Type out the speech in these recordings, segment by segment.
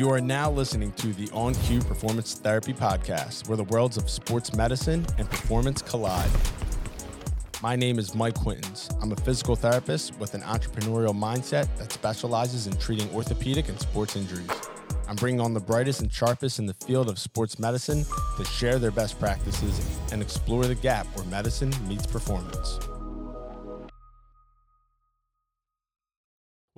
You are now listening to the On Cue Performance Therapy Podcast, where the worlds of sports medicine and performance collide. My name is Mike Quintons. I'm a physical therapist with an entrepreneurial mindset that specializes in treating orthopedic and sports injuries. I'm bringing on the brightest and sharpest in the field of sports medicine to share their best practices and explore the gap where medicine meets performance.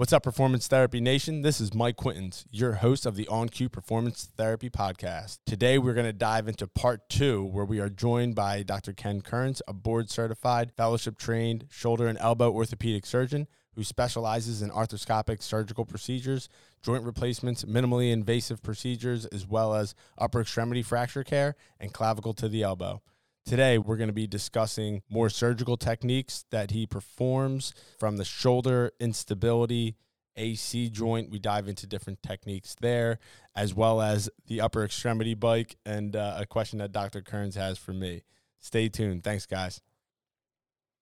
What's up, Performance Therapy Nation? This is Mike Quintons, your host of the On Cue Performance Therapy Podcast. Today, we're going to dive into part two, where we are joined by Dr. Ken Kearns, a board certified, fellowship trained shoulder and elbow orthopedic surgeon who specializes in arthroscopic surgical procedures, joint replacements, minimally invasive procedures, as well as upper extremity fracture care and clavicle to the elbow. Today, we're going to be discussing more surgical techniques that he performs from the shoulder instability AC joint. We dive into different techniques there, as well as the upper extremity bike and uh, a question that Dr. Kearns has for me. Stay tuned. Thanks, guys.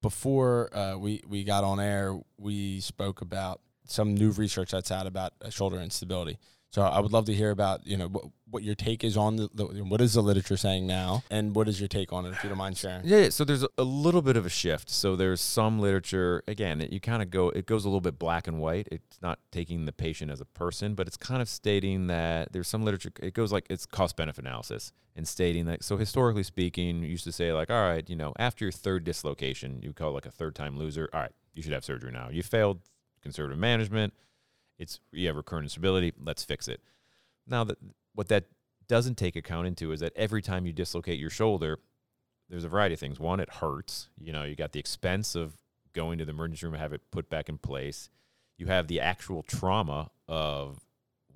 Before uh, we, we got on air, we spoke about some new research that's out about uh, shoulder instability. So I would love to hear about you know what, what your take is on the, the, what is the literature saying now, and what is your take on it, if you don't mind sharing. Yeah, so there's a little bit of a shift. So there's some literature. Again, you kind of go. It goes a little bit black and white. It's not taking the patient as a person, but it's kind of stating that there's some literature. It goes like it's cost benefit analysis and stating that. So historically speaking, you used to say like, all right, you know, after your third dislocation, you call it like a third time loser. All right, you should have surgery now. You failed conservative management it's you have recurrent instability. Let's fix it. Now that what that doesn't take account into is that every time you dislocate your shoulder, there's a variety of things. One, it hurts. You know, you got the expense of going to the emergency room and have it put back in place. You have the actual trauma of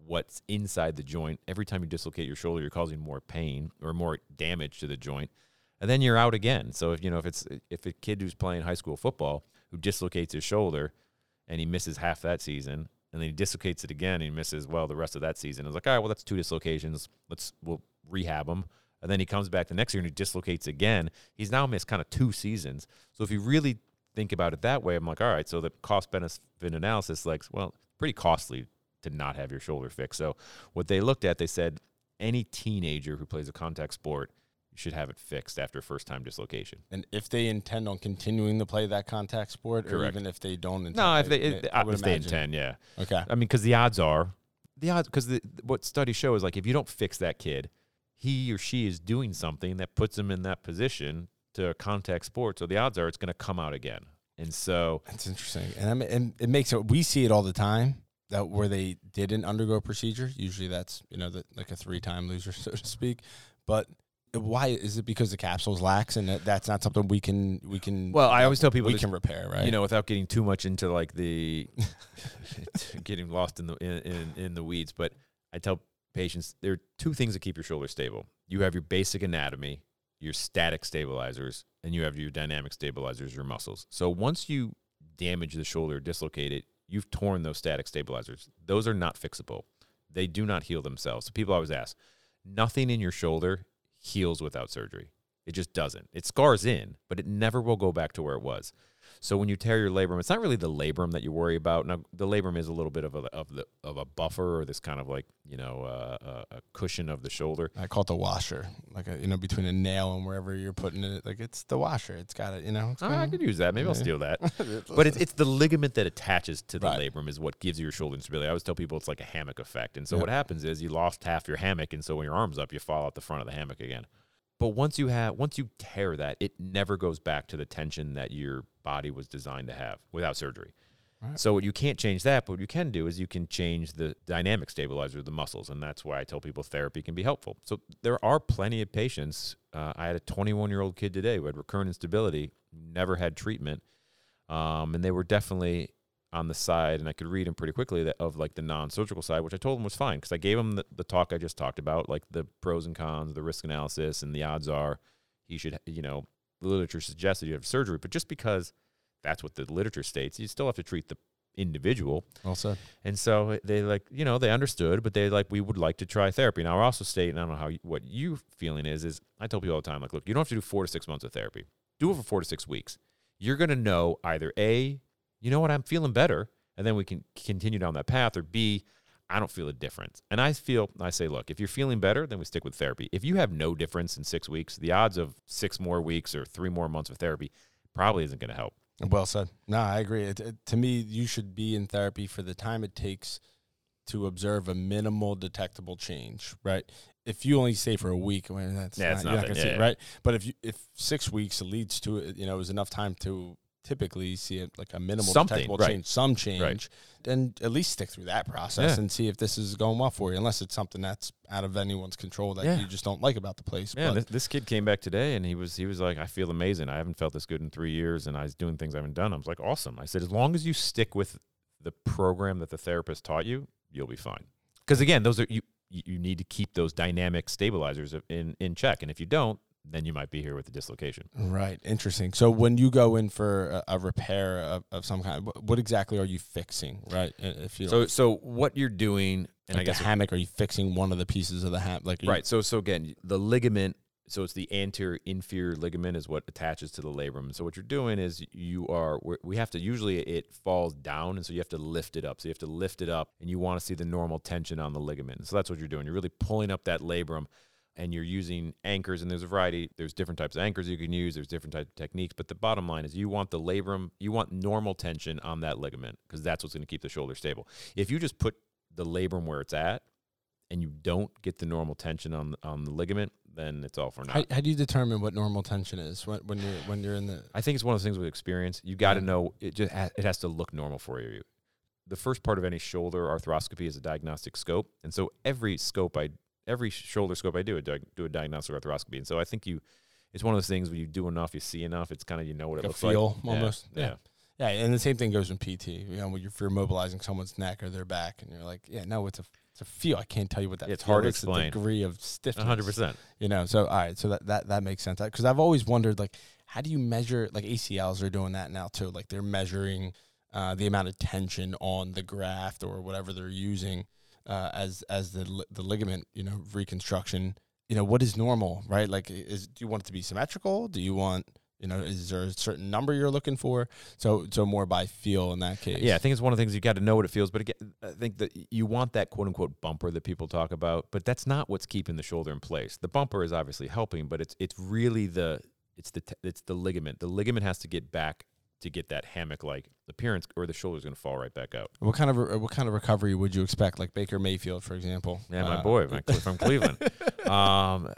what's inside the joint. Every time you dislocate your shoulder, you're causing more pain or more damage to the joint. And then you're out again. So if you know if it's if a kid who's playing high school football who dislocates his shoulder and he misses half that season, and then he dislocates it again and he misses well the rest of that season. It's like, all right, well that's two dislocations. Let's we'll rehab him. And then he comes back the next year and he dislocates again. He's now missed kind of two seasons. So if you really think about it that way, I'm like, all right, so the cost benefit analysis, like, well, pretty costly to not have your shoulder fixed. So what they looked at, they said any teenager who plays a contact sport you should have it fixed after first time dislocation. And if they intend on continuing to play that contact sport, Correct. or even if they don't intend, no, if they, if, I, if they intend, yeah, okay. I mean, because the odds are, the odds because the, what studies show is like if you don't fix that kid, he or she is doing something that puts him in that position to a contact sport. So the odds are it's going to come out again. And so that's interesting, and I mean, and it makes it. We see it all the time that where they didn't undergo procedure. Usually, that's you know the, like a three time loser, so to speak. But why is it because the capsule's lax and that, that's not something we can we can well i always tell people we can repair right? you know without getting too much into like the getting lost in the in, in, in the weeds but i tell patients there are two things that keep your shoulder stable. You have your basic anatomy your static stabilizers and you have your dynamic stabilizers your muscles. So once you damage the shoulder dislocate it you've torn those static stabilizers. Those are not fixable. They do not heal themselves. So people always ask nothing in your shoulder heals without surgery. It just doesn't. It scars in, but it never will go back to where it was. So when you tear your labrum, it's not really the labrum that you worry about. Now the labrum is a little bit of a of the of a buffer or this kind of like you know uh, a cushion of the shoulder. I call it the washer, like a, you know between a nail and wherever you're putting it. Like it's the washer. It's got it. You know. Oh, I could use that. Maybe yeah. I'll steal that. but it's it's the ligament that attaches to the right. labrum is what gives you your shoulder instability. I always tell people it's like a hammock effect. And so yep. what happens is you lost half your hammock, and so when your arms up, you fall out the front of the hammock again. But once you have once you tear that, it never goes back to the tension that your body was designed to have without surgery. Right. So you can't change that, but what you can do is you can change the dynamic stabilizer of the muscles, and that's why I tell people therapy can be helpful. So there are plenty of patients. Uh, I had a 21 year old kid today who had recurrent instability, never had treatment, um, and they were definitely on the side, and I could read him pretty quickly that, of like the non-surgical side, which I told him was fine because I gave him the, the talk I just talked about, like the pros and cons, the risk analysis, and the odds are he should, you know, the literature suggests that you have surgery, but just because that's what the literature states, you still have to treat the individual. Also, And so uh, they like, you know, they understood, but they like, we would like to try therapy. Now, I also stating, I don't know how you, what you feeling is, is I tell people all the time, like, look, you don't have to do four to six months of therapy. Do it for four to six weeks. You're going to know either A, you know what, I'm feeling better. And then we can continue down that path. Or B, I don't feel a difference. And I feel, I say, look, if you're feeling better, then we stick with therapy. If you have no difference in six weeks, the odds of six more weeks or three more months of therapy probably isn't going to help. Well said. No, I agree. It, it, to me, you should be in therapy for the time it takes to observe a minimal detectable change, right? If you only stay for a week, well, that's Yeah, not, you're not gonna see Yeah, it, yeah. right? But if you if six weeks leads to it, you know, is enough time to typically see it like a minimal Something, right. change, some change, then at least stick through that process Yeah. and see if this is going well for you. Unless it's something that's out of anyone's control that Yeah. you just don't like about the place. Yeah, but this, this kid came back today and he was he was like, I feel amazing. I haven't felt this good in three years, and I was doing things I haven't done. I was like, awesome. I said, as long as you stick with the program that the therapist taught you, you'll be fine. Because again, those are you you you need to keep those dynamic stabilizers in in check, and if you don't, then you might be here with the dislocation. Right. Interesting. So when you go in for a, a repair of, of some kind, what, what exactly are you fixing? Right. If you So so what you're doing, and like I guess the hammock, are you fixing one of the pieces of the hammock? Like are you- Right. So so again, the ligament. So it's the anterior inferior ligament is what attaches to the labrum. So what you're doing is you we're- we have to usually it falls down, and so you have to lift it up. So you have to lift it up, and you want to see the normal tension on the ligament. So that's what you're doing. You're really pulling up that labrum, and you're using anchors. And there's a variety. There's different types of anchors you can use. There's different types of techniques. But the bottom line is you want the labrum. You want normal tension on that ligament because that's what's going to keep the shoulder stable. If you just put the labrum where it's at and you don't get the normal tension on on the ligament, then it's all for naught. How, how do you determine what normal tension is when, when you're when you're in the? I think it's one of those things with experience. You got to Yeah. know it just ha- it has to look normal for you. The first part of any shoulder arthroscopy is a diagnostic scope, and so every scope I every shoulder scope I do, I do a diagnostic arthroscopy, and so I think you. It's one of those things where you do enough, you see enough. It's kind of you know what Like it a looks feel, like. Yeah, almost? Yeah. Yeah. Yeah, and the same thing goes in PT. You know, when you're, if you're mobilizing someone's neck or their back, and you're like, yeah, no, it's a it's a feel. I can't tell you what that. It's feel hard to explain. degree of stiffness. Hundred percent. You know, so all right, so that that that makes sense. Because I've always wondered, like, how do you measure? Like ACLs are doing that now too. Like they're measuring uh, the amount of tension on the graft or whatever they're using uh, as as the the ligament, you know, reconstruction. You know, what is normal, right? Like, is do you want it to be symmetrical? Do you want you know, is there a certain number you're looking for? So so more by feel in that case. Yeah, I think it's one of the things you got to know what it feels. But again, I think that you want that quote unquote bumper that people talk about, but that's not what's keeping the shoulder in place. The bumper is obviously helping, but it's it's really the it's the it's the ligament. The ligament has to get back to get that hammock like appearance, or the shoulder's going to fall right back out. What kind of re- what kind of recovery would you expect? Like Baker Mayfield, for example. Yeah, my Uh, boy my, from Cleveland. Um,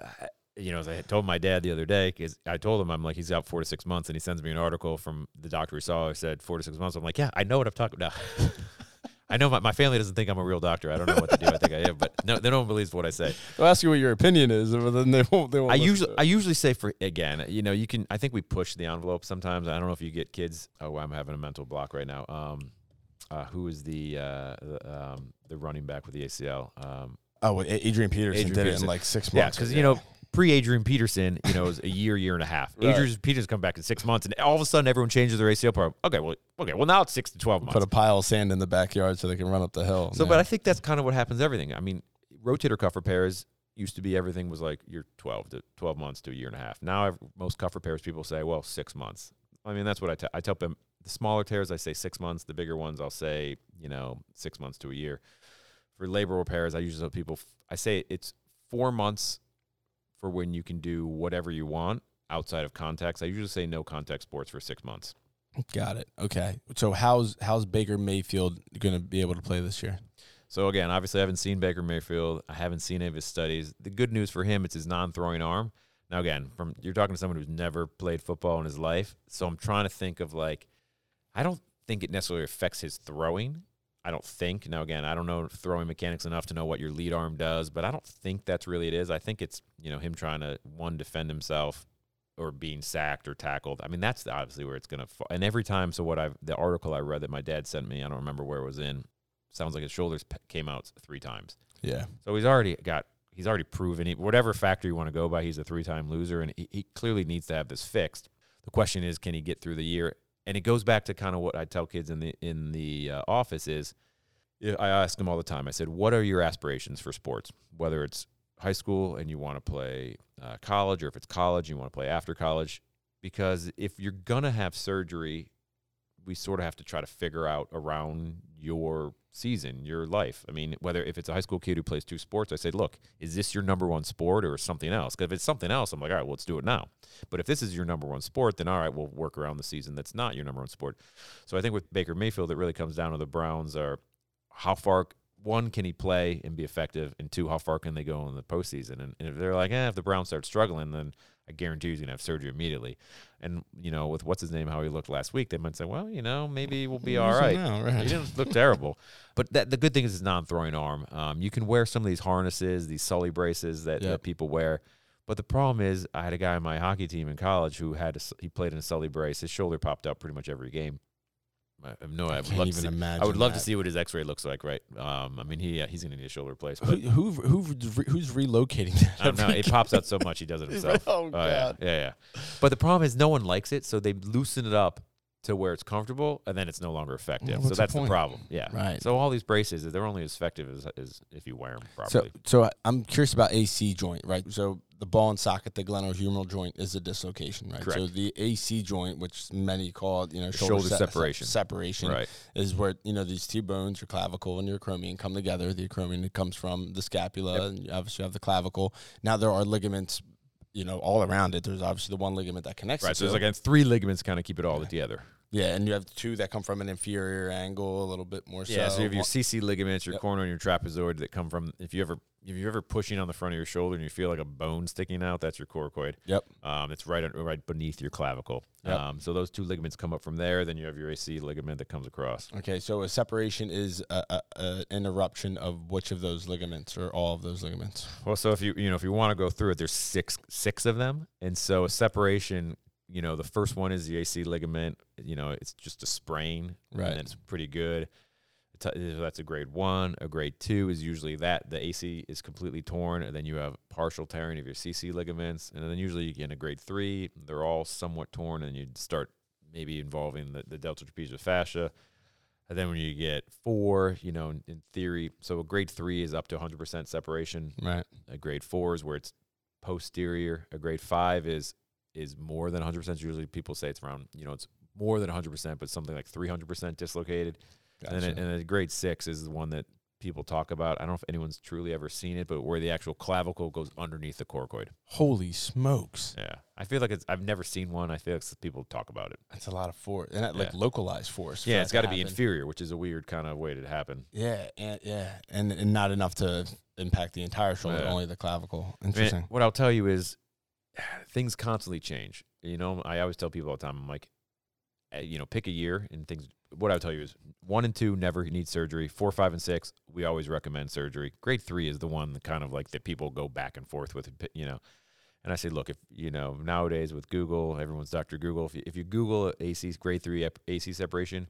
you know, as I told my dad the other day, because I told him I'm like he's out four to six months, and he sends me an article from the doctor he saw. I said four to six months. I'm like, yeah, I know what I'm talking about. I know my, my family doesn't think I'm a real doctor. I don't know what to do. I think I am, but no, they don't believe what I say. They'll ask you what your opinion is, but then they won't. They won't I usually. I usually say for again, you know, you can. I think we push the envelope sometimes. I don't know if you get kids. Oh, I'm having a mental block right now. Um, uh, who is the uh the, um the running back with the ACL? Um, oh, Adrian Peterson Adrian did it in like six months. yeah, because you know. Pre Adrian Peterson, you know, is a year, year and a half. Right. Adrian Peterson come back in six months, and all of a sudden, everyone changes their ACL part. Okay, well, okay, well now it's six to twelve months. put a pile of sand in the backyard so they can run up the hill. So, No. but I think that's kind of what happens. to Everything. I mean, rotator cuff repairs used to be everything was like you're 12 to 12 months to a year and a half. Now, ev- most cuff repairs people say, well, six months. I mean, that's what I, te- I tell them. The smaller tears, I say six months. The bigger ones, I'll say, you know, six months to a year. For labral repairs, I usually tell people, I say it's four months for when you can do whatever you want outside of context. I usually say no contact sports for six months. got it. Okay. So how's how's Baker Mayfield going to be able to play this year? So again, obviously, I haven't seen Baker Mayfield. I haven't seen any of his studies. The good news for him, it's his non-throwing arm. Now, again, from you're talking to someone who's never played football in his life, so I'm trying to think of like, I don't think it necessarily affects his throwing. I don't think. Now, again, I don't know throwing mechanics enough to know what your lead arm does, but I don't think that's really it is. I think it's you know him trying to one defend himself or being sacked or tackled. I mean, that's obviously where it's gonna. Fall. And every time, so what I've the article I read that my dad sent me, I don't remember where it was in. Sounds like his shoulders came out three times. Yeah. So he's already got he's already proven it. Whatever factor you want to go by, he's a three time loser, and he, he clearly needs to have this fixed. The question is, can he get through the year? And it goes back to kind of what I tell kids in the in the uh, office is, I ask them all the time. I said, "What are your aspirations for sports? Whether it's high school and you want to play uh, college, or if it's college you want to play after college, because if you're gonna have surgery." We sort of have to try to figure out around your season, your life. I mean, whether if it's a high school kid who plays two sports, I say, look, is this your number one sport or something else? Because if it's something else, I'm like, all right, well, let's do it now. But if this is your number one sport, then all right, we'll work around the season that's not your number one sport. So I think with Baker Mayfield, it really comes down to the Browns are how far one can he play and be effective, and two, how far can they go in the postseason? And, and if they're like, eh, if the Browns start struggling, then I guarantee he's gonna have surgery immediately. And you know, with what's his name, how he looked last week, they might say, well, you know, maybe we'll be all right. Now, He didn't look terrible, but that, the good thing is his non-throwing arm. Um, you can wear some of these harnesses, these Sully braces that, Yep. that people wear. But the problem is, I had a guy on my hockey team in college who had a, he played in a Sully brace. His shoulder popped out pretty much every game. No, I, I would can't love to even see. imagine. I would love to see what his X-ray looks like. Right? Um, I mean, he uh, he's gonna need a shoulder replacement. Who, But who, who, who's relocating that? I don't know. It pops out so much he does it himself. oh, Oh, God. yeah, yeah, yeah. But the problem is no one likes it, so they loosen it up to where it's comfortable, and then it's no longer effective. Well, so what's the that's the, problem. Yeah. Right. So all these braces, they're only as effective as, as if you wear them So, properly. so I- I'm curious about AC joint, right? So the ball and socket, the glenohumeral joint, is a dislocation, right? Correct. So the AC joint, which many call, you know, shoulder, shoulder se- separation. separation, right. is where you know these two bones, your clavicle and your acromion, come together. The acromion comes from the scapula, Yep. and you obviously have the clavicle. Now there are ligaments, you know, all around it. There's obviously the one ligament that connects. Right. So there's like three ligaments kind of keep it all Yeah. together. Yeah, and you have two that come from an inferior angle, a little bit more. Yeah. So you have your CC ligaments, your Yep. conoid, and your trapezoid that come from if you ever if you're ever pushing on the front of your shoulder and you feel like a bone sticking out, that's your coracoid. Yep. Um, it's right right beneath your clavicle. Yep. Um, so those two ligaments come up from there. Then you have your AC ligament that comes across. Okay, so a separation is a, a, a an eruption of which of those ligaments or all of those ligaments? Well, so if you you know if you want to go through it, there's six six of them, and so a separation. You know, the first one is the AC ligament. You know, it's just a sprain, Right. And it's pretty good. That's a grade one. A grade two is usually that the AC is completely torn, and then you have partial tearing of your CC ligaments, and then usually in a grade three, they're all somewhat torn, and you start maybe involving the, the delta trapezius fascia. And then when you get four, you know, in, in theory, so a grade three is up to 100% separation Right. a grade four is where it's posterior. A grade five is is more than 100%. Usually people say it's around, you know, it's more than 100%, but something like 300% dislocated. And, then, and then a grade six is the one that people talk about. I don't know if anyone's truly ever seen it, but where the actual clavicle goes underneath the coracoid. Holy smokes, Yeah. I feel like it's, I've never seen one. I feel like people talk about it. that's a lot of force, and that, like localized force. Yeah, that it's got to be inferior, which is a weird kind of way to happen. Yeah, and yeah, and, and not enough to impact the entire shoulder, Yeah. only the clavicle. Interesting. what I'll tell you is things constantly change. You know, I always tell people all the time, I'm like, eh, you know, pick a year and things. What I'll tell you is one and two never need surgery. Four, five, and six, we always recommend surgery. Grade three is the one that kind of like that people go back and forth with, you know. And I say, look, if you know nowadays with Google, everyone's Dr. Google. If you, if you Google AC grade three AC separation,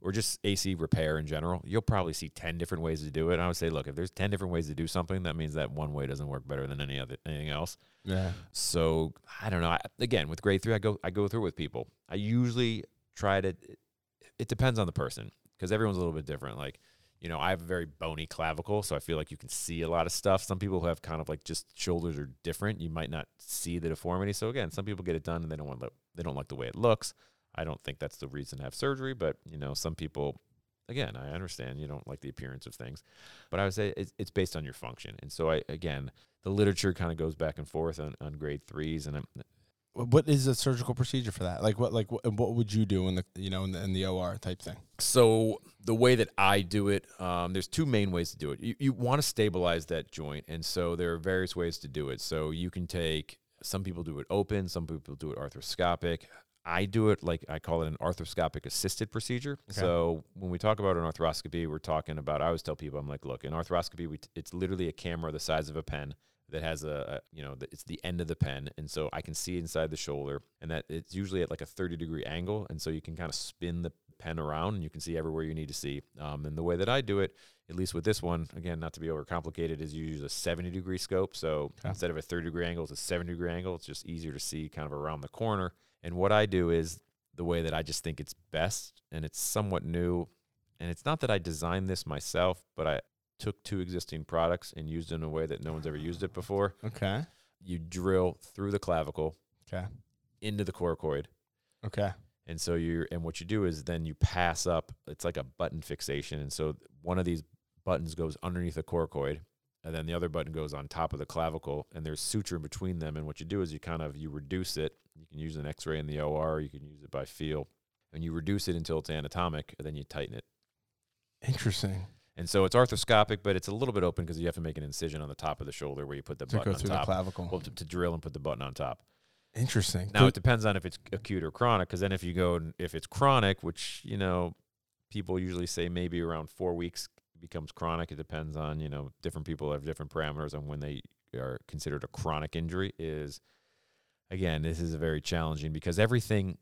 or just AC repair in general, you'll probably see 10 different ways to do it. And I would say, look, if there's 10 different ways to do something, that means that one way doesn't work better than any other anything else. yeah, So I don't know. I, again, with grade three, I go I go through with people. I usually try to. It depends on the person because everyone's a little bit different. Like, you know, I have a very bony clavicle, so I feel like you can see a lot of stuff. Some people who have kind of like just shoulders are different. You might not see the deformity. So again, some people get it done and they don't want they don't like the way it looks. I don't think that's the reason to have surgery, but you know, some people. Again, I understand you don't like the appearance of things, but I would say it's, it's based on your function. And so, I again, the literature kind of goes back and forth on, on grade threes, and I'm, what is a surgical procedure for that? Like what, like what, what would you do in the, you know, in the, in the OR type thing? So the way that I do it, um, there's two main ways to do it. You, you want to stabilize that joint, and so there are various ways to do it. So you can take. Some people do it open. Some people do it arthroscopic. I do it like I call it an arthroscopic assisted procedure. Okay. So when we talk about an arthroscopy, we're talking about. I always tell people, I'm like, look, in arthroscopy, we t- it's literally a camera the size of a pen that has a, a you know, the, it's the end of the pen, and so I can see inside the shoulder, and that it's usually at like a 30 degree angle, and so you can kind of spin the pen around, and you can see everywhere you need to see. Um, and the way that I do it, at least with this one, again, not to be overcomplicated, is you use a 70 degree scope. So Okay. instead of a 30 degree angle, it's a 70 degree angle. It's just easier to see kind of around the corner. And what I do is the way that I just think it's best, and it's somewhat new. And it's not that I designed this myself, but I took two existing products and used it in a way that no one's ever used it before. Okay. You drill through the clavicle Okay. into the coracoid, Okay. And so you and what you do is then you pass up. It's like a button fixation, and so one of these buttons goes underneath the coracoid, and then the other button goes on top of the clavicle, and there's suture in between them. And what you do is you kind of you reduce it. You can use an X-ray in the OR. You can use it by feel, and you reduce it until it's anatomic, and then you tighten it. Interesting. And so it's arthroscopic, but it's a little bit open because you have to make an incision on the top of the shoulder where you put the To button go on through the top. clavicle. Well, to, to drill and put the button on top. Interesting. Now it depends on if it's acute or chronic, because then if you go and- if it's chronic, which you know people usually say maybe around four weeks becomes chronic. It depends on you know different people have different parameters on when they are considered a chronic injury. Is again, this is a very challenging because everything.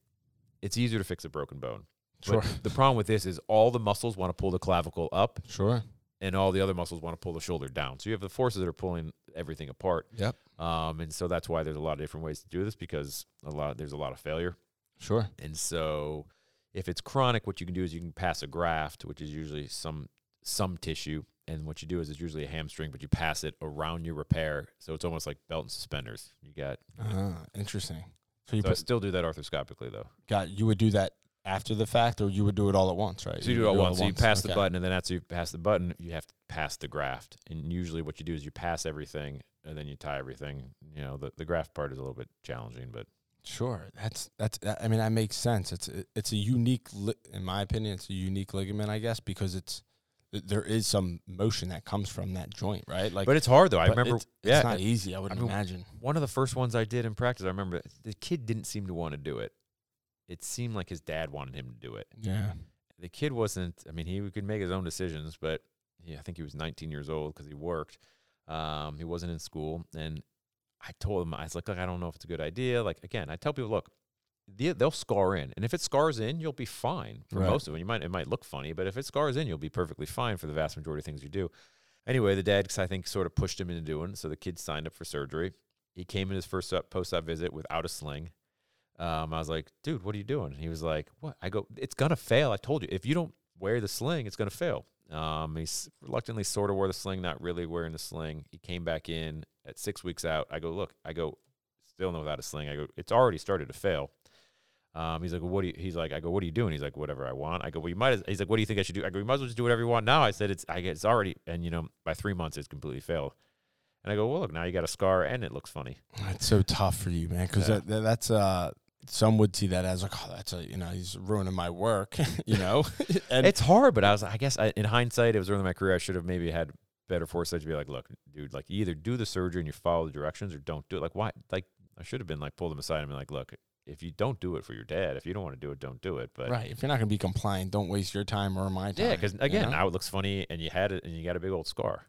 It's easier to fix a broken bone. sure. But the problem with this is all the muscles want to pull the clavicle up, Sure. and all the other muscles want to pull the shoulder down. So you have the forces that are pulling everything apart. Yep. Um, and so that's why there's a lot of different ways to do this because a lot there's a lot of failure. Sure. And so if it's chronic, what you can do is you can pass a graft, which is usually some some tissue. And what you do is it's usually a hamstring, but you pass it around your repair. So it's almost like belt and suspenders. You got Ah, interesting. So you so I still do that arthroscopically though. got you would do that after the fact, or you would do it all at once, right? So you do it all once. So you pass the button, and then after you pass the button, you have to pass the graft. And usually, what you do is you pass everything, and then you tie everything. You know, the, the graft part is a little bit challenging, but Sure, that's that's. that- I mean, that makes sense. It's it's a unique, li- in my opinion, it's a unique ligament, I guess, because it's there is some motion that comes from that joint, right? Like, but it's hard though. I remember, it's, yeah, it's not easy. I would I mean, imagine. one of the first ones I did in practice. I remember the kid didn't seem to want to do it. It seemed like his dad wanted him to do it. Yeah, The kid wasn't. I mean, he could make his own decisions, but yeah, I think he was 19 years old because he worked. Um, he wasn't in school, and I told him I was like, look, I don't know if it's a good idea. Like again, I tell people, look, they'll scar in, and if it scars in, you'll be fine for Right. most of them. You might it might look funny, but if it scars in, you'll be perfectly fine for the vast majority of things you do. Anyway, the dad, I think, sort of pushed him into doing. So the kid signed up for surgery. He came in his first post op visit without a sling. Um, I was like, dude, what are you doing? And he was like, what? I go, it's gonna fail. I told you, if you don't wear the sling, it's gonna fail. Um, he reluctantly sort of wore the sling, not really wearing the sling. He came back in at six weeks out. I go, look, I go, still no without a sling. I go, it's already started to fail. Um, he's like, well, what do you, he's like, I go, what are you doing? He's like, whatever I want. I go, well, you might, as, he's like, what do you think I should do? I go, you might as well just do whatever you want now. I said, it's, I get, it's already, and you know, by three months, it's completely failed. And I go, well, look, now you got a scar and it looks funny. it's so tough for you, man, because Yeah. that, that, that's uh. Some would see that as like, oh, that's a you know, he's ruining my work, you know. and it's hard, but I was, I guess, I, in hindsight, it was early in my career. I should have maybe had better foresight to be like, look, dude, like either do the surgery and you follow the directions, or don't do it. Like, why? Like, I should have been like pulled him aside and been like, look, if you don't do it for your dad, if you don't want to do it, don't do it. But right, if you're not gonna be compliant, don't waste your time or my time. yeah, because you again, know? now it looks funny, and you had it, and you got a big old scar.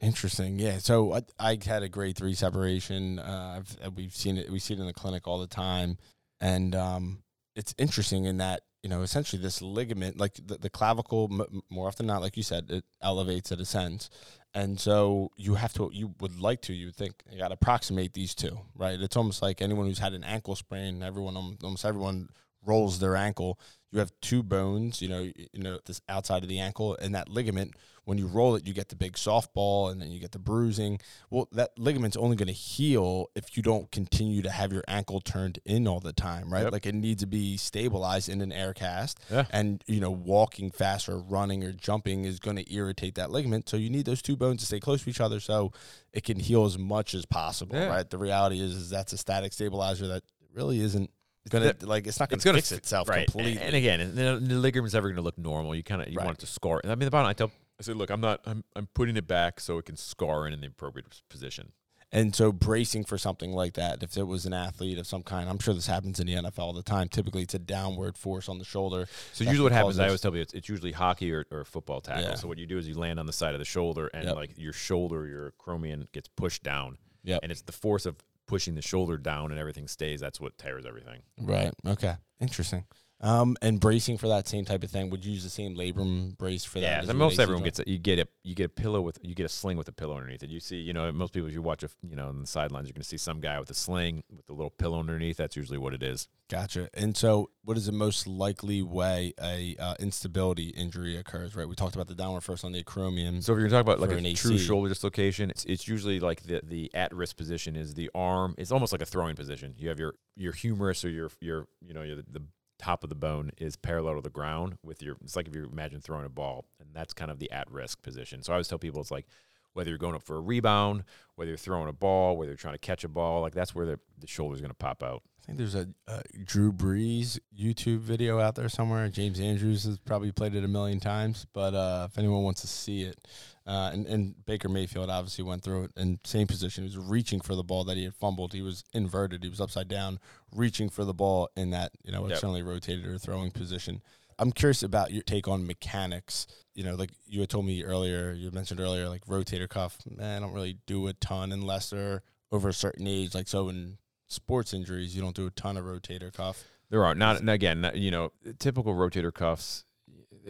Interesting. Yeah. So I, I had a grade three separation. Uh, I've, uh, we've seen it. We see it in the clinic all the time, and um, it's interesting in that you know essentially this ligament, like the, the clavicle, m- more often than not, like you said, it elevates, it ascends, and so you have to. You would like to. You think you got to approximate these two, right? It's almost like anyone who's had an ankle sprain. Everyone, almost everyone rolls their ankle. You have two bones, you know, you know, this outside of the ankle, and that ligament. When you roll it, you get the big softball, and then you get the bruising. Well, that ligament's only going to heal if you don't continue to have your ankle turned in all the time, right? Yep. Like it needs to be stabilized in an air cast, Yeah. and you know, walking fast or running or jumping is going to irritate that ligament. So you need those two bones to stay close to each other, so it can heal as much as possible, Yeah. right? The reality is, is that's a static stabilizer that really isn't gonna that- like it's not gonna it's gonna fix fi- itself right. completely. And again, the, the ligament's never going to look normal. You kind of you Right. want it to scar. I mean, the bottom. I tell. I said, look, I'm not. I'm I'm putting it back so it can scar in in the appropriate position. And so bracing for something like that, if it was an athlete of some kind, I'm sure this happens in the NFL all the time. Typically, it's a downward force on the shoulder. So usually what happens, I always tell you, it's, it's usually hockey or, or football tackle. Yeah. So what you do is you land on the side of the shoulder, and Yep. like your shoulder, your acromion gets pushed down, Yep. and it's the force of pushing the shoulder down, and everything stays. That's what tears everything. Right. Okay. Interesting. Um, and bracing for that same type of thing, would you use the same labrum brace for that? Yeah, as and you would most everyone gets a, you get a you get a pillow with you get a sling with a pillow underneath it. You see, you know, most people if you watch a you know on the sidelines, you're going to see some guy with a sling with a little pillow underneath. That's usually what it is. Gotcha. And so, what is the most likely way a uh, instability injury occurs? Right. We talked about the downward force on the acromion. So if you're talking about like a true shoulder dislocation, it's, it's usually like the the at risk position is the arm. It's almost like a throwing position. You have your your humerus or your your you know your, the top of the bone is parallel to the ground with your it's like if you imagine throwing a ball and that's kind of the at risk position so i always tell people it's like whether you're going up for a rebound whether you're throwing a ball whether you're trying to catch a ball like that's where the, the shoulder's going to pop out I think there's a, a Drew Brees YouTube video out there somewhere. James Andrews has probably played it a million times, but uh, if anyone wants to see it, uh, and, and Baker Mayfield obviously went through it in same position. He was reaching for the ball that he had fumbled. He was inverted. He was upside down, reaching for the ball in that you know Yep. externally rotated or throwing position. I'm curious about your take on mechanics. You know, like you had told me earlier, you mentioned earlier, like rotator cuff. Man, I don't really do a ton unless they're over a certain age. Like so in sports injuries, you don't do a ton of rotator cuff. There are not and again, not, you know, typical rotator cuffs.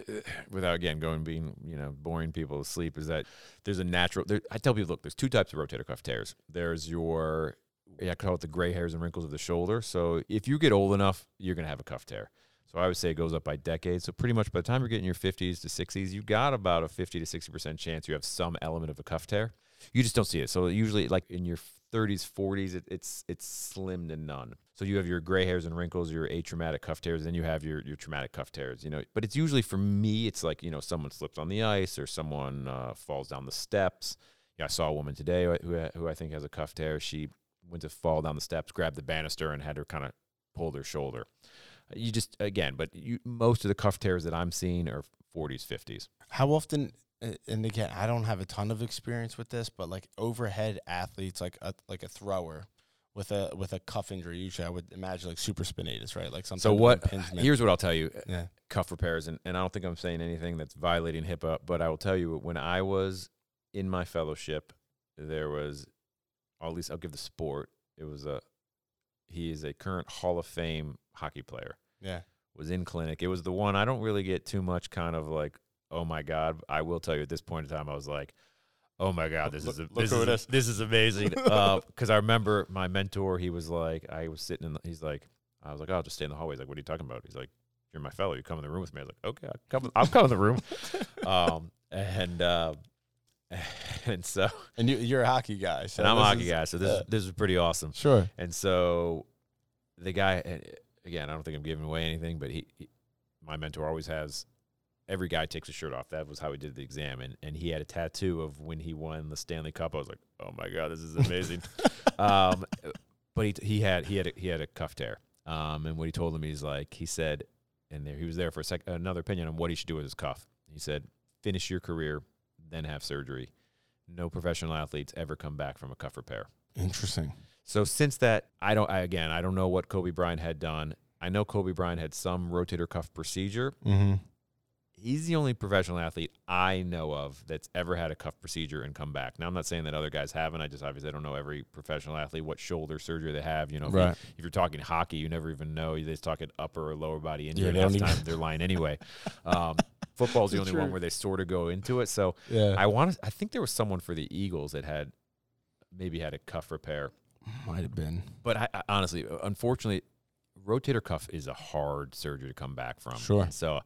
Without again going being you know boring people to sleep is that there's a natural. There, I tell people, look, there's two types of rotator cuff tears. There's your yeah, I call it the gray hairs and wrinkles of the shoulder. So if you get old enough, you're gonna have a cuff tear. So I would say it goes up by decades. So pretty much by the time you're getting your 50s to 60s, you've got about a 50 to 60 percent chance you have some element of a cuff tear. You just don't see it. So usually, like in your 30s, 40s, it, it's it's slim to none. So you have your gray hairs and wrinkles, your atraumatic cuff tears, then you have your your traumatic cuff tears. You know, but it's usually for me, it's like you know someone slips on the ice or someone uh, falls down the steps. I saw a woman today who who I think has a cuff tear. She went to fall down the steps, grabbed the banister, and had her kind of pull their shoulder. You just again, but you most of the cuff tears that I'm seeing are 40s, 50s. How often? uh, And again, I don't have a ton of experience with this, but like overhead athletes, like a like a thrower with a with a cuff injury, usually I would imagine like supraspinatus, right? Like something. So what? Here's what I'll tell you. Uh, yeah, cuff repairs, and, and I don't think I'm saying anything that's violating HIPAA, but I will tell you when I was in my fellowship, there was, at least I'll give the sport. It was a, he is a current Hall of Fame hockey player. yeah. Was in clinic. It was the one I don't really get too much kind of like, oh my god. I will tell you at this point in time, I was like, oh my god, this is a, this is is. this is amazing. Because I remember my mentor. He was like, I was sitting in. The, he's like, I was like, oh, I'll just stay in the hallway. He's like, what are you talking about? He's like, you're my fellow. You come in the room with me. I was like, okay, I'll come. I'll come in the room. um, and uh, and so, And you, you're a hockey guy, so and I'm a hockey is- guy. So this uh, this is pretty awesome. Sure. And so, the guy again, I don't think I'm giving away anything, but he, he my mentor always has. Every guy takes a shirt off. That was how he did the exam, and, and he had a tattoo of when he won the Stanley Cup. I was like, oh my god, this is amazing. um, but he he had he had a, he had a cuff tear. Um, and what he told him, he's like, he said, and there he was there for a sec, another opinion on what he should do with his cuff. He said, finish your career, then have surgery. No professional athletes ever come back from a cuff repair. Interesting. So since that, I don't. I, again, I don't know what Kobe Bryant had done. I know Kobe Bryant had some rotator cuff procedure. Mm-hmm. He's the only professional athlete I know of that's ever had a cuff procedure and come back. Now, I'm not saying that other guys haven't. I just obviously I don't know every professional athlete what shoulder surgery they have. You know, if, you, Right. if you're talking hockey, you never even know. They're talking upper or lower body injury. Yeah, half don't the even- time they're lying anyway. Um, football's the only one where they sort of go into it. So Yeah. I want to. I think there was someone for the Eagles that had maybe had a cuff repair. Might have been. But I, I honestly, unfortunately, rotator cuff is a hard surgery to come back from. Sure. And so,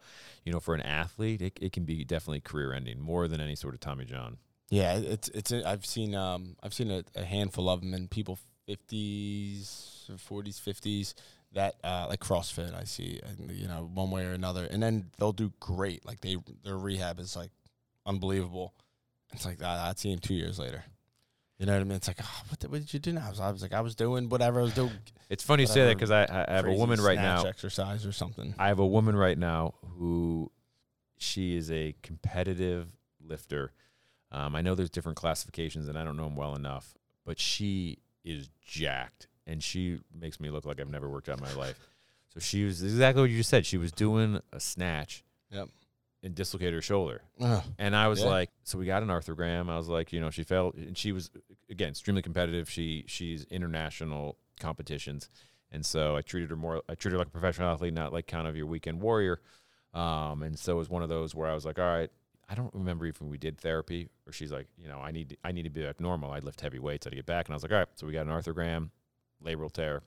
you know, for an athlete, it, it can be definitely career ending more than any sort of Tommy John. Yeah, it's it's. A, I've seen um I've seen a, a handful of them in people fifties, forties, fifties that uh like CrossFit. I see, you know, one way or another, and then they'll do great. Like they their rehab is like unbelievable. It's like that. I'd see him two years later. You know what I mean? It's like, oh, what, the, what did you do now? I was, I was like, I was doing whatever I was doing. It's funny you say that because I, I have a woman right now. exercise or something. I have a woman right now who she is a competitive lifter. Um, I know there's different classifications and I don't know them well enough, but she is jacked and she makes me look like I've never worked out in my life. So she was exactly what you just said. She was doing a snatch Yep. and dislocated her shoulder. Ugh. And I was Yeah. like, so we got an arthrogram. I was like, you know, she fell and she was again extremely competitive. She she's international competitions, and so I treated her more. I treated her like a professional athlete, not like kind of your weekend warrior. Um, and so it was one of those where I was like, all right. I don't remember even we did therapy, or she's like, you know, I need I need to be back normal. I lift heavy weights. I to get back, and I was like, all right. So we got an arthrogram, labral tear.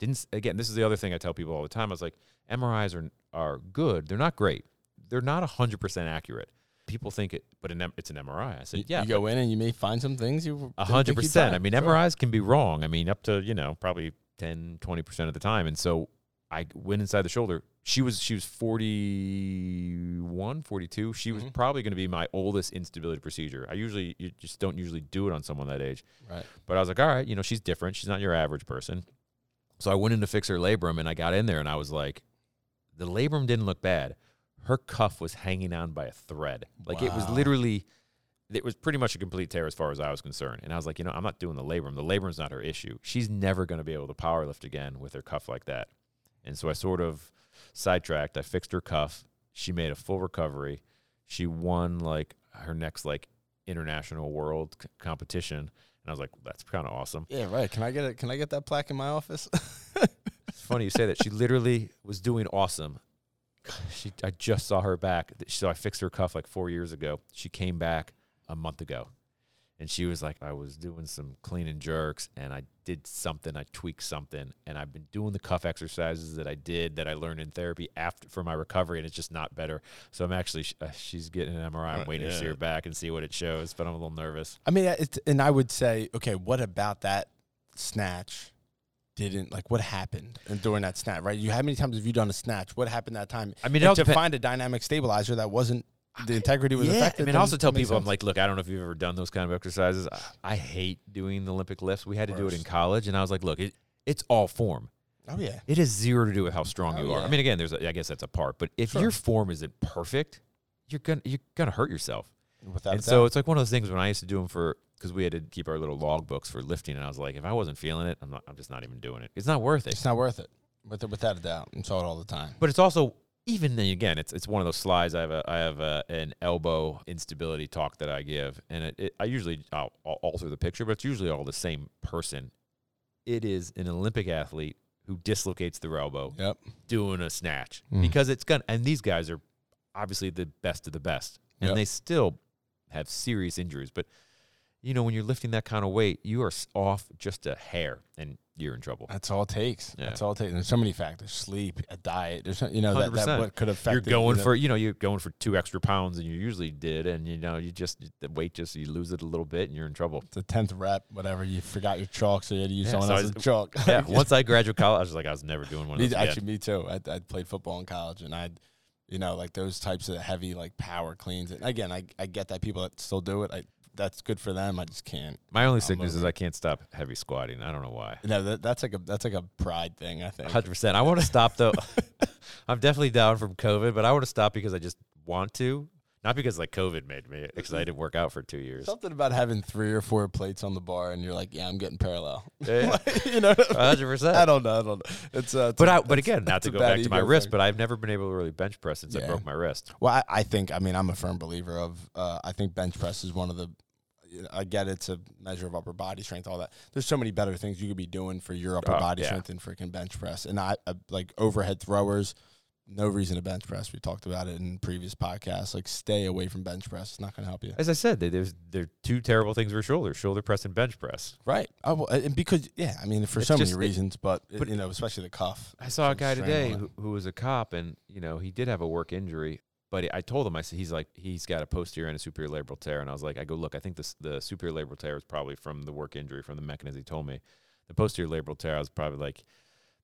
Didn't again. This is the other thing I tell people all the time. I was like, MRIs are are good. They're not great. They're not hundred percent accurate. People think it, but an it's an MRI. I said, yeah, you go in and you may find some things you a hundred percent. I mean, Sure. MRIs can be wrong. I mean, up to you know probably 10, 20 percent of the time. And so I went inside the shoulder. She was she was 41, 42. She was Mhm. probably going to be my oldest instability procedure. I usually you just don't usually do it on someone that age. Right. But I was like, all right, you know, she's different. She's not your average person. So I went in to fix her labrum and I got in there and I was like, the labrum didn't look bad. Her cuff was hanging on by a thread. Like it was literally, it was pretty much a complete tear as far as I was concerned. And I was like, you know, I'm not doing the labrum. The labrum's not her issue. She's never going to be able to power lift again with her cuff like that. And so I sort of sidetracked. I fixed her cuff. She made a full recovery. She won like her next like international world c- competition. And I was like, that's kind of awesome. Yeah, right. Can I get it? Can I get that plaque in my office? It's funny you say that. She literally was doing awesome. She, I just saw her back. So I fixed her cuff like four years ago. She came back a month ago, and she was like, "I was doing some clean and jerks, and I did something. I tweaked something, and I've been doing the cuff exercises that I did that I learned in therapy after for my recovery, and it's just not better. So I'm actually, uh, she's getting an MRI. I'm Right, waiting to see her back and see what it shows, but I'm a little nervous. I mean, it's, and I would say, okay, what about that snatch? Didn't like what happened during that snatch, right? You how many times have you done a snatch? What happened that time? I mean, it And all to depen- find a dynamic stabilizer that wasn't the integrity was yeah, affected. I mean, I also tell people, I'm like, look, I don't know if you've ever done those kind of exercises. I, I hate doing the Olympic lifts. We had to do it in college, and I was like, look, it, it's all form. oh yeah, It has zero to do with how strong Oh, you are. I mean, again, there's, a, I guess that's a part, but if Sure. your form isn't perfect, you're gonna you're gonna hurt yourself. without and so it's like one of those things when I used to do them for because we had to keep our little log books for lifting, and I was like, if I wasn't feeling it, I'm not, I'm just not even doing it. It's not worth it. it's not worth it. With without a doubt, I saw it all the time. But it's also even then again, it's it's one of those slides. I have a I have a, an elbow instability talk that I give, and it, it I usually I'll, I'll alter the picture, but it's usually all the same person. It is an Olympic athlete who dislocates their elbow Yep. doing a snatch Mm. because it's gonna. And these guys are obviously the best of the best, and Yep. they still have serious injuries. But you know when you're lifting that kind of weight, you are off just a hair, and you're in trouble. That's all it takes. Yeah. That's all it takes. There's so many factors: sleep, a diet. There's you know that, that what could affect. you're going you know. for you know you're going for two extra pounds than you usually did and you know you just the weight just you lose it a little bit and you're in trouble the tenth rep, whatever. You forgot your chalk, so you had to use Yeah, someone so else's was- chalk. yeah once i graduated college i was like i was never doing one of those again. actually, me too. I, I played football in college, and I'd, you know, like those types of heavy like power cleans. And again, I I get that people that still do it. I that's good for them. I just can't. my only sickness is i can't stop heavy squatting i don't know why No, that, that's like a that's like a pride thing. I think. 100% i want to stop though i'm definitely down from covid but i want to stop because i just want to not because like covid made me because i didn't work out for two years Something about having three or four plates on the bar, and you're like, yeah, I'm getting parallel. Yeah. you know, I 100% I don't know. I don't know. It's uh, it's but a- I, but again, not to go back to my wrist, but I've never been able to really bench press since I broke my wrist. Well, I, I think I mean I'm a firm believer of uh, I think bench press is one of the I get it's a measure of upper body strength, all that. There's so many better things you could be doing for your upper Oh, body yeah. strength than freaking bench press. And I, I like overhead throwers. No reason to bench press. We talked about it in previous podcasts. Like stay away from bench press. It's not going to help you. As I said, there's there are two terrible things for shoulders: shoulder press and bench press. Right. Oh, well, and because yeah, I mean for It's so many it- reasons, but, but- you know, especially the cuff. I saw a guy today who, who was a cop, and you know he did have a work injury. But I told him, I said he's like he's got a posterior and a superior labral tear, and I was like, I go look, I think this the superior labral tear is probably from the work injury from the mechanism he told me. The posterior labral tear, I was probably like,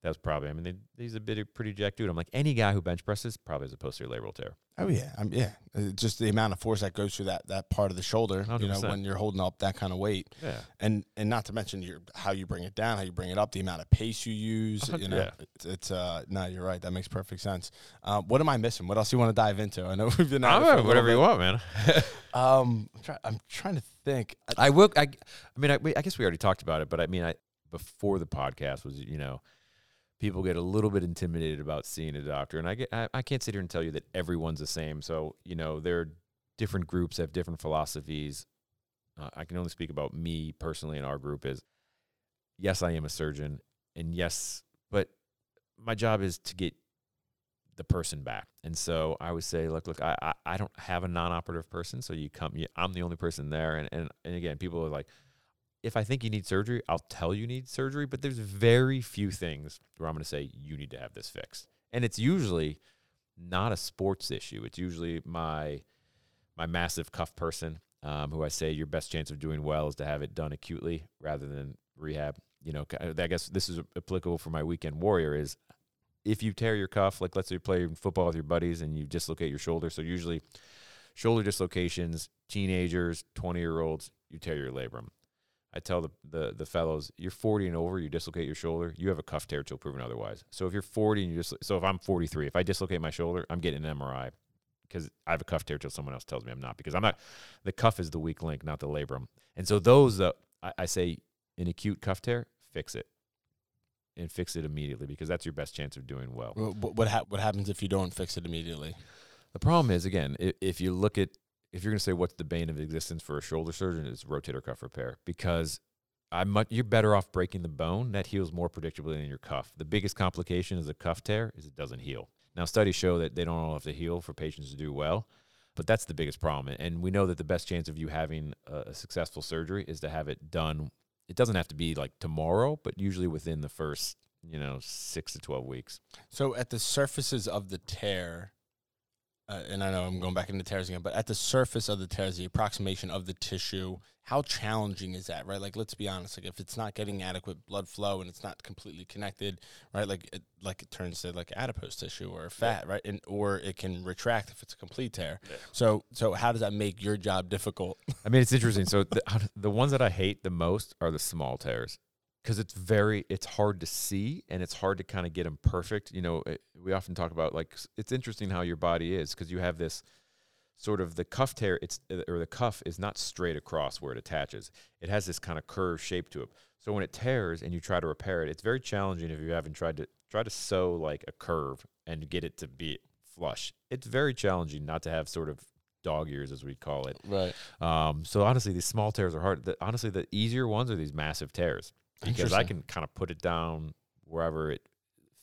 that was probably. I mean, they, he's a bit pretty jack dude. I'm like, any guy who bench presses probably has a posterior labral tear. Oh yeah, um, yeah. Uh, just the amount of force that goes through that that part of the shoulder. You know, when you're holding up that kind of weight. Yeah, and and not to mention your how you bring it down, how you bring it up, the amount of pace you use. You know, yeah. it's, it's uh no, you're right. That makes perfect sense. Um, what am I missing? What else do you want to dive into? I know we've been at it for a whatever you want, man. Um, I'm, try, I'm trying to think. I- I will. I, I mean, I, we- I guess we already talked about it, but I mean, I before the podcast was, you know, people get a little bit intimidated about seeing a doctor, and I get, I, I can't sit here and tell you that everyone's the same. So, you know, there are different groups have different philosophies. Uh, I can only speak about me personally, and our group is, yes, I am a surgeon, and yes, but my job is to get the person back. And so I would say, look, look, I, I, I don't have a non-operative person. So you come, you, I'm the only person there. And, and, and again, people are like, if I think you need surgery, I'll tell you need surgery, but there's very few things where I'm going to say you need to have this fixed. And it's usually not a sports issue. It's usually my, my massive cuff person um, who I say your best chance of doing well is to have it done acutely rather than rehab. You know, I guess this is applicable for my weekend warrior is if you tear your cuff, like let's say you play football with your buddies and you dislocate your shoulder. So usually, shoulder dislocations, teenagers, twenty year olds, you tear your labrum. I tell the, the the fellows, you're 40 and over, you dislocate your shoulder, you have a cuff tear till proven otherwise. So if you're 40 and you just so if I'm 43, if I dislocate my shoulder, I'm getting an MRI because I have a cuff tear till someone else tells me I'm not because I'm not. The cuff is the weak link, not the labrum. And so those, uh, I, I say, an acute cuff tear, fix it and fix it immediately because that's your best chance of doing well. What what, ha- what happens if you don't fix it immediately? The problem is again, if, if you look at if you're going to say what's the bane of existence for a shoulder surgeon, it's rotator cuff repair because I'm much, you're better off breaking the bone that heals more predictably than your cuff. The biggest complication is a cuff tear is it doesn't heal. Now studies show that they don't all have to heal for patients to do well, but that's the biggest problem. And we know that the best chance of you having a, a successful surgery is to have it done. It doesn't have to be like tomorrow, but usually within the first you know six to twelve weeks. So at the surfaces of the tear, uh, and I know I'm going back into tears again, but at the surface of the tears, the approximation of the tissue, how challenging is that, right? Like, let's be honest. Like, if it's not getting adequate blood flow and it's not completely connected, right? Like, it, like it turns to like adipose tissue or fat, yeah. right? And or it can retract if it's a complete tear. Yeah. So, so how does that make your job difficult? I mean, it's interesting. So the the ones that I hate the most are the small tears because it's very it's hard to see and it's hard to kind of get them perfect you know it, we often talk about like it's interesting how your body is because you have this sort of the cuff tear it's uh, or the cuff is not straight across where it attaches. It has this kind of curved shape to it. So when it tears and you try to repair it it's very challenging if you haven't tried to try to sew like a curve and get it to be flush. It's very challenging not to have sort of dog ears as we call it. Right. Um, so honestly these small tears are hard. The, honestly the easier ones are these massive tears because I can kind of put it down wherever it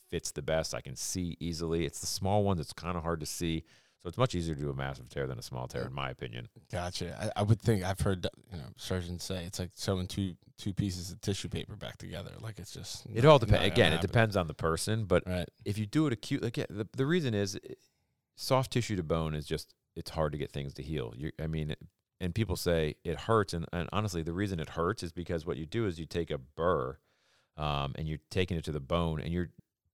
fits the best. I can see easily. It's the small ones. It's kind of hard to see. So it's much easier to do a massive tear than a small tear, in my opinion. Gotcha. I, I, would think I've heard you know surgeons say it's like sewing two two pieces of tissue paper back together. Like it's just it all depends. Again, it depends on the person, but right. if you do it acute, like the the reason is eh, soft tissue to bone is just it's hard to get things to heal. You, I mean, and people say it hurts and, and honestly the reason it hurts is because what you do is you take a burr um, and you're taking it to the bone and you're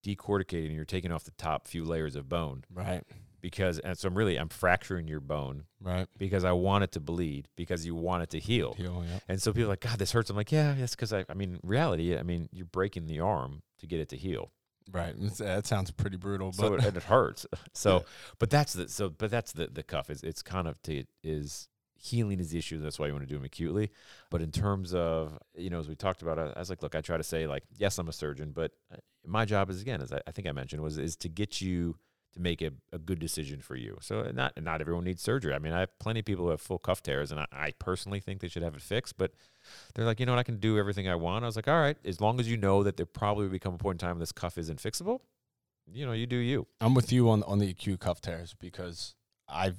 decorticating and you're taking off the top few layers of bone right because and so I'm really I'm fracturing your bone right because I want it to bleed because you want it to heal, heal yeah. and so people are like God this hurts I'm like yeah that's because I I mean reality I mean you're breaking the arm to get it to heal Right. that sounds pretty brutal. But so it, and it hurts. So, yeah. but that's the so but that's the the cuff is it's kind of to is healing is the issue. That's why you want to do them acutely. But in terms of, you know, as we talked about, I was like, look, I try to say like, yes, I'm a surgeon, but uh, my job is again, as I, I think I mentioned, was is to get you to make a, a good decision for you. So not not everyone needs surgery. I mean, I have plenty of people who have full cuff tears, and I, I personally think they should have it fixed. But they're like, you know what, I can do everything I want. I was like, all right, as long as you know that there probably will become a point in time this cuff isn't fixable, you know, you do you. I'm with you on on the acute cuff tears because I've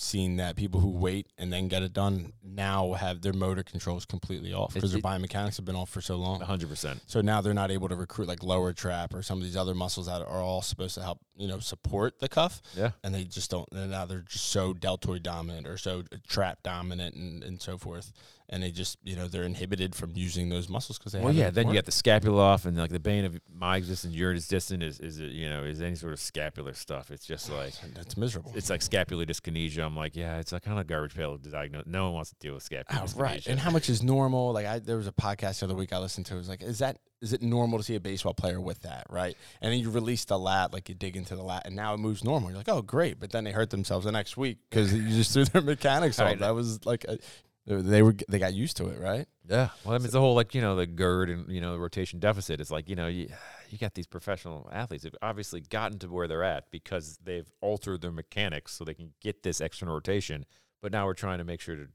seen that people who wait and then get it done now have their motor controls completely off because their biomechanics have been off for so long. 100%. So now they're not able to recruit like lower trap or some of these other muscles that are all supposed to help, you know, support the cuff. Yeah. And they just don't, and now they're just so deltoid dominant or so uh, trap dominant and, and so forth and they just you know they're inhibited from using those muscles because they. Well, yeah. Then you got the scapula off, and like the bane of my existence, your existence is is it, you know is any sort of scapular stuff. It's just like that's miserable. It's like scapular dyskinesia. I'm like, yeah, it's a kind of garbage pail to diagnose. No one wants to deal with scapular. Oh, right. And how much is normal? Like I, there was a podcast the other week I listened to. It was like, is that is it normal to see a baseball player with that, right? And then you release the lat, like you dig into the lat, and now it moves normal. You're like, oh, great. But then they hurt themselves the next week because you just threw their mechanics off. That was like a, they were they got used to it, right? Yeah. Well, I mean, it's the whole like you know the GIRD and you know the rotation deficit. It's like you know you you got these professional athletes who've obviously gotten to where they're at because they've altered their mechanics so they can get this extra rotation. But now we're trying to make sure to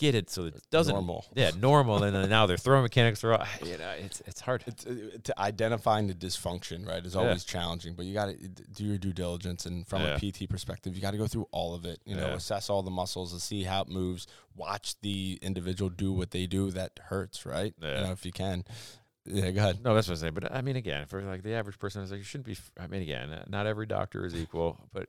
get it so it doesn't normal. Yeah, normal. and then now they're throwing mechanics are you know it's it's hard. It's, uh, to identifying the dysfunction, right, is always yeah. challenging. But you got to do your due diligence, and from yeah. a PT perspective, you got to go through all of it. You know, yeah. assess all the muscles and see how it moves. Watch the individual do what they do that hurts, right? You know, if you can. Yeah, go ahead. No, that's what I say. But I mean, again, for like the average person, is like you shouldn't be. I mean, again, not every doctor is equal, but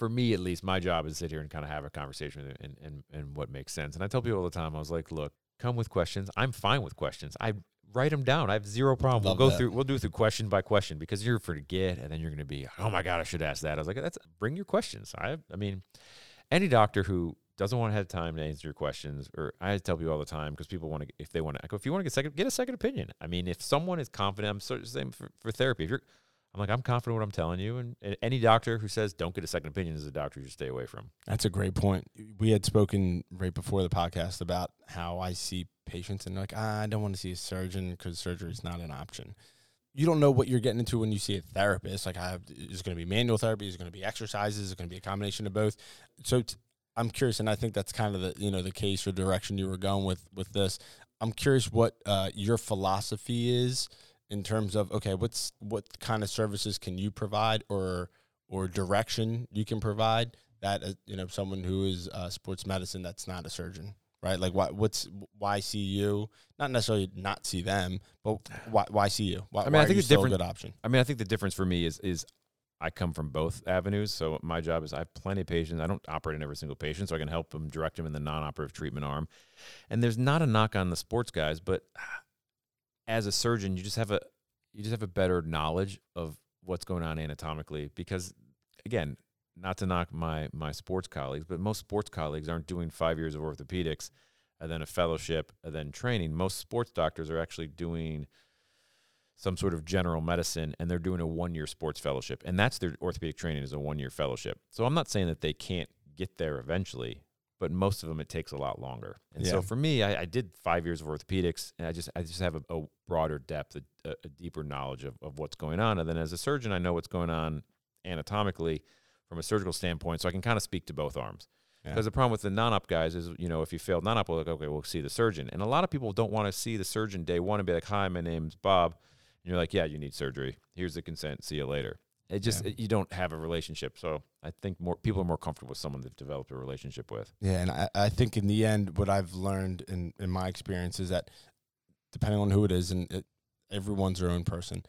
for me at least, my job is to sit here and kind of have a conversation with and, and, and what makes sense. And I tell people all the time, I was like, look, come with questions. I'm fine with questions. I write them down. I have zero problem. Love we'll go that. through. We'll do it through question by question because you're forget, and then you're going to be, oh my god, I should ask that. I was like, that's bring your questions. I, I mean, any doctor who doesn't want to have time to answer your questions, or I tell people all the time because people want to, if they want to, I go, if you want to get second, get a second opinion. I mean, if someone is confident, I'm sort of the same for, for therapy. If you're, I'm like, I'm confident what I'm telling you, and, and any doctor who says don't get a second opinion is a doctor you should stay away from. That's a great point. We had spoken right before the podcast about how I see patients and like, ah, I don't want to see a surgeon because surgery is not an option. You don't know what you're getting into when you see a therapist. Like, I have, is going to be manual therapy? Is going to be exercises? Is going to be a combination of both? So t- I'm curious, and I think that's kind of the you know the case or direction you were going with with this. I'm curious what uh, your philosophy is in terms of okay, what's what kind of services can you provide or or direction you can provide that uh, you know someone who is uh, sports medicine that's not a surgeon, right? Like why what's why see you? Not necessarily not see them, but why why see you? Why, I mean, I think it's a different- good option. I mean, I think the difference for me is is I come from both avenues. So my job is I have plenty of patients. I don't operate on every single patient, so I can help them direct them in the non-operative treatment arm. And there's not a knock on the sports guys, but as a surgeon, you just have a you just have a better knowledge of what's going on anatomically because again, not to knock my my sports colleagues, but most sports colleagues aren't doing 5 years of orthopedics and then a fellowship and then training. Most sports doctors are actually doing some sort of general medicine and they're doing a one year sports fellowship. And that's their orthopedic training is a one year fellowship. So I'm not saying that they can't get there eventually, but most of them it takes a lot longer. And Yeah. so for me, I, I did five years of orthopedics and I just I just have a, a broader depth, a, a deeper knowledge of, of what's going on. And then as a surgeon, I know what's going on anatomically from a surgical standpoint. So I can kind of speak to both arms. Yeah. Because the problem with the non-op guys is, you know, if you failed non-op, we're like, okay, we'll see the surgeon. And a lot of people don't want to see the surgeon day one and be like, hi, my name's Bob. And you're like, yeah, you need surgery. Here's the consent. See you later. It just Yeah. it- you don't have a relationship. So I think more people are more comfortable with someone they've developed a relationship with. Yeah, and I, I think in the end, what I've learned in, in my experience is that depending on who it is, and it, everyone's their own person,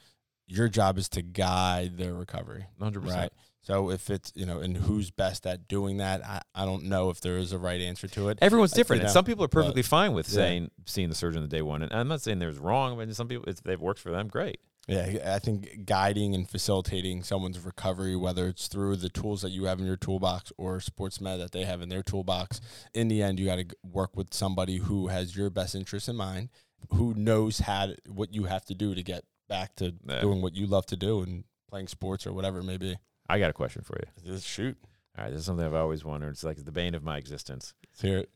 your job is to guide their recovery, 100%. right? So if it's you know, and who's best at doing that, I, I don't know if there is a right answer to it. Everyone's I- different. you and know, some people are perfectly fine with yeah. saying seeing the surgeon the day one. And I'm not saying there's wrong, but some people if they've worked for them. Great. Yeah, I think guiding and facilitating someone's recovery, whether it's through the tools that you have in your toolbox or sports med that they have in their toolbox, in the end, you got to work with somebody who has your best interest in mind, who knows how to, what you have to do to get back to Yeah. doing what you love to do and playing sports or whatever it may be. I got a question for you. Just shoot. All right, this is something I've always wondered. It's like the bane of my existence. Let's hear it.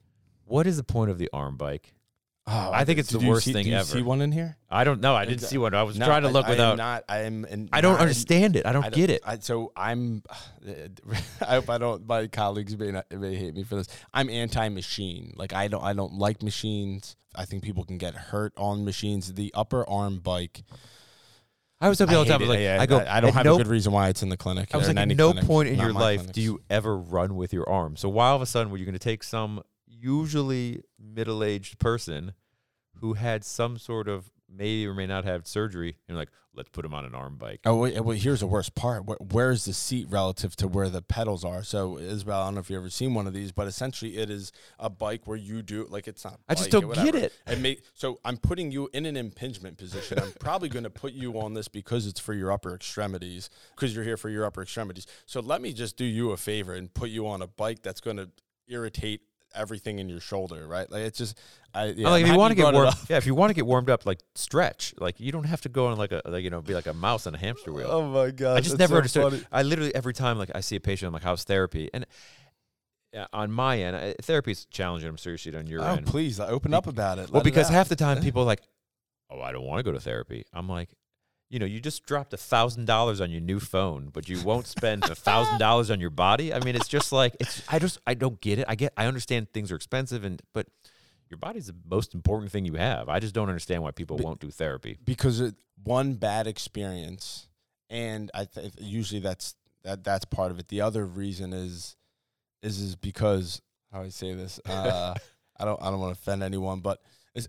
What is the point of the arm bike? Oh, I think it's the worst see- thing do you ever. See one in here? I don't know. I didn't see one. I was No, trying to I- look I am without. not. I am. in- I don't understand it. I don't, get it. I, so I'm. I hope I don't. My colleagues may not, may hate me for this. I'm anti-machine. Like I don't. I don't like machines. I think people can get hurt on machines. The upper arm bike. I was I all the time. Like, Yeah, I go. I don't have no a good reason why it's in the clinic. I was like, at no clinic, point in your life clinics. do you ever run with your arm. So why all of a sudden were you going to take some usually middle-aged person who had some sort of may or may not have surgery, and like, let's put him on an arm bike. Oh wait, well, here's the worst part. Where, where is the seat relative to where the pedals are? So, Isabel, I don't know if you've ever seen one of these, but essentially, it is a bike where you do like it's not. I just don't get it. And may, so I'm putting you in an impingement position. I'm probably going to put you on this because it's for your upper extremities, because you're here for your upper extremities. So let me just do you a favor and put you on a bike that's going to irritate everything in your shoulder, right? Like it's just, I. Yeah, like, if you want to get it up. yeah, if you want to get warmed up, like stretch. Like you don't have to go on like a like you know be like a mouse on a hamster wheel. Oh my god! I just never so understood. funny. I literally every time like I see a patient, I'm like, "How's therapy?" And on my end, uh, therapy is challenging. I'm serious on your Oh end. please, open up about it. Well, Let it because out. half the time people are like, "Oh, I don't want to go to therapy." I'm like, you know, you just dropped a thousand dollars on your new phone, but you won't spend a thousand dollars on your body. I mean, it's just like it's. I just I don't get it. I get. I understand things are expensive, and but your body's the most important thing you have. I just don't understand why people But- won't do therapy. because it, one bad experience, and I th- usually that's that that's part of it. The other reason is is is because how I say this. Uh, I don't I don't want to offend anyone, but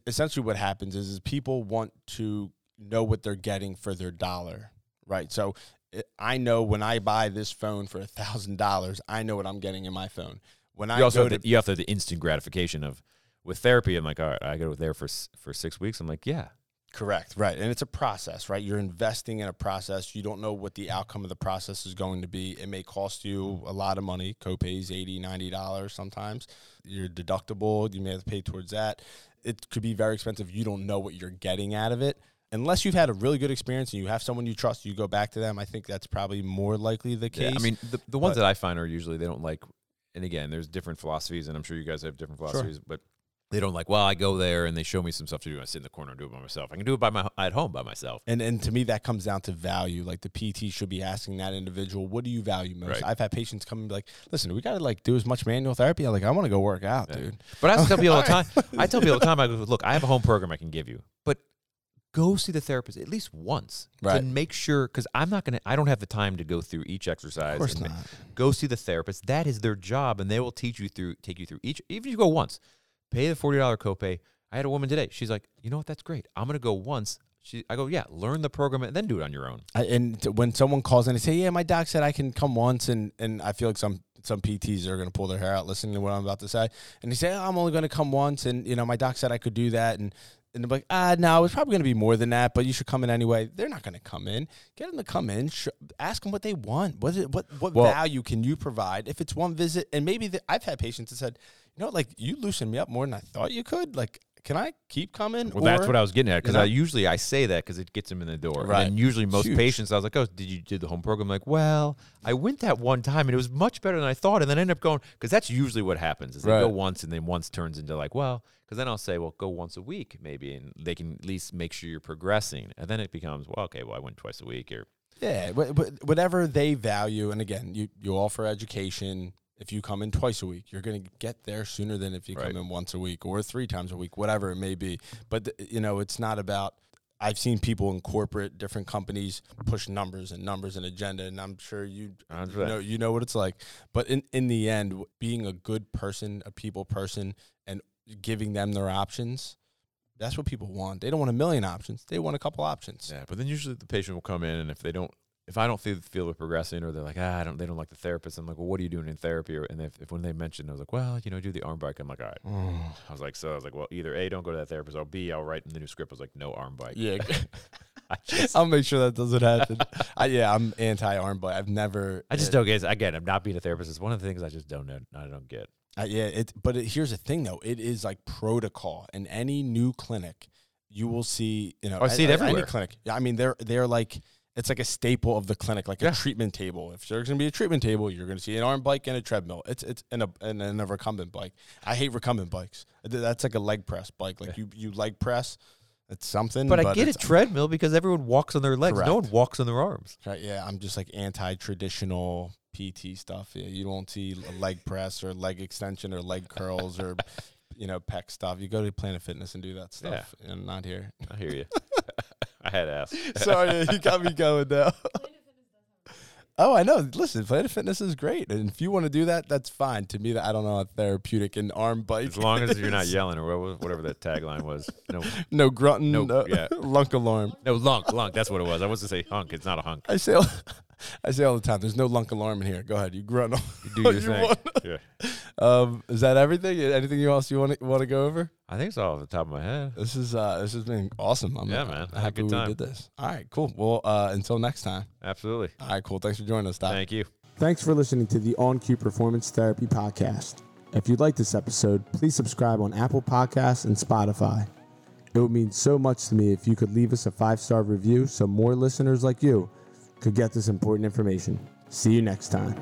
essentially what happens is is people want to know what they're getting for their dollar, right? So. Eh, I know when I buy this phone for a thousand dollars, I know what I'm getting in my phone. When I also go have to the, you have the, the instant gratification of with therapy. I'm like, all right, I go there for for six weeks. I'm like, yeah, Correct. Right. And it's a process, right? You're investing in a process. You don't know what the outcome of the process is going to be. It may cost you a lot of money, copays 80 $90 sometimes. Your deductible, you may have to pay towards that. It could be very expensive. You don't know what you're getting out of it. Unless you've had a really good experience and you have someone you trust, you go back to them. I think that's probably more likely the case. Yeah, I mean, the, the ones But- that I find are usually they don't like, and again, there's different philosophies, and I'm sure you guys have different philosophies, but they don't like. Well, I go there and they show me some stuff to do. and I sit in the corner and do it by myself. I can do it by my at home by myself. And and to me that comes down to value. Like the PT should be asking that individual, what do you value most? Right. I've had patients come and be like, listen, we gotta like do as much manual therapy. I'm like, I want to go work out, Yeah. dude. But I tell people all the time. I tell people all the time. I go, look, I have a home program I can give you, but go see the therapist at least once Right. to make sure. Because I'm not gonna. I don't have the time to go through each exercise. Of course not. ma- Go see the therapist. That is their job, and they will teach you through, take you through each. Even if you go once, pay the forty dollar copay. I had a woman today. She's like, you know what? That's great. I'm gonna go once. She, I go, yeah, learn the program and then do it on your own. I, and t- when someone calls in and say, "Yeah, my doc said I can come once," and and I feel like some some PTs are going to pull their hair out listening to what I'm about to say, and they say, oh, "I'm only going to come once," and you know, my doc said I could do that, and and they're like, "Ah, no, it's probably going to be more than that, but you should come in anyway." They're not going to come in. Get them to come in. Sh- ask them what they want. What is it, what what Well- value can you provide? If it's one visit, and maybe the, I've had patients that said, "You know, like you loosened me up more than I thought you could. Like, can I keep coming?" Well, that's what I was getting at because know? I usually I say that because it gets them in the door. Right. And usually most Huge. patients, I was like, "Oh, did you do the home program?" like, well, I went that one time and it was much better than I thought, and then I end up going because that's usually what happens is they go once and then once turns into like, well, because then I'll say, well, go once a week maybe, and they can at least make sure you're progressing, and then it becomes, well, okay, well, I went twice a week or Yeah, wh- wh- whatever they value, and again, you you offer education. If you come in twice a week, you're going to get there sooner than if you Right. come in once a week or three times a week, whatever it may be. But th- you know, it's not about. I've seen people in corporate, different companies push numbers and numbers and agenda, and I'm sure you you know you know what it's like. But in in the end, being a good person, a people person, and giving them their options, that's what people want. They don't want a million options; they want a couple options. Yeah, but then usually the patient will come in, and if they don't, if I don't feel feel they're progressing, or they're like, ah, I don't, they don't like the therapist. I'm like, well, what are you doing in therapy? And if, if when they mention, I was like, well, you know, do the arm bike. I'm like, all right. I was like, so I was like, well, either a, don't go to that therapist, or b, I'll write in the new script. I was like, no arm bike. Yeah. I just, I'll make sure that doesn't happen. I, yeah, I'm anti arm bike. I've never. I just uh, don't get. It. Again, I'm not being a therapist. It's one of the things I just don't know. I don't get. Uh, yeah, it. But it, here's the thing, though. It is like protocol in any new clinic. You will see. You know, Oh, I see it at everywhere. Any clinic. Yeah, I mean, they're they're like. It's like a staple of the clinic, like Yeah. a treatment table. If there's going to be a treatment table, you're going to see an arm bike and a treadmill. It's it's and a and, and a recumbent bike. I hate recumbent bikes. That's like a leg press bike. Like you you leg press. It's something. But I get a treadmill because everyone walks on their legs. No one walks on their arms. Right, yeah, I'm just like anti-traditional PT stuff. Yeah, you don't see a leg press or leg extension or leg curls or you know pec stuff. You go to Planet Fitness and do that stuff, yeah. and not here. I hear you. I had to ask. Sorry, you got me going now. Oh, I know. Listen, Planet Fitness is great, and if you want to do that, that's fine. To me, that I don't know, a therapeutic and arm bike. As long as you're not yelling or whatever that tagline was. No, no grunting, No, no, yeah. lunk alarm. no lunk, lunk. That's what it was. I was to say hunk. It's not a hunk. I say, all, I say all the time. There's no lunk alarm in here. Go ahead, you grunt. You do your you thing. Yeah. Um, is that everything? Anything else you want to want to go over? I think it's all off the top of my head. This is uh, this has been awesome. I'm Yeah, man. I had a Happy good we did this. All right, cool. Well, uh, until next time. Absolutely. All right, cool. Thanks for joining us, Doc. Thank you. Thanks for listening to the On Cue Performance Therapy Podcast. If you like this episode, please subscribe on Apple Podcasts and Spotify. It would mean so much to me if you could leave us a five star review so more listeners like you could get this important information. See you next time.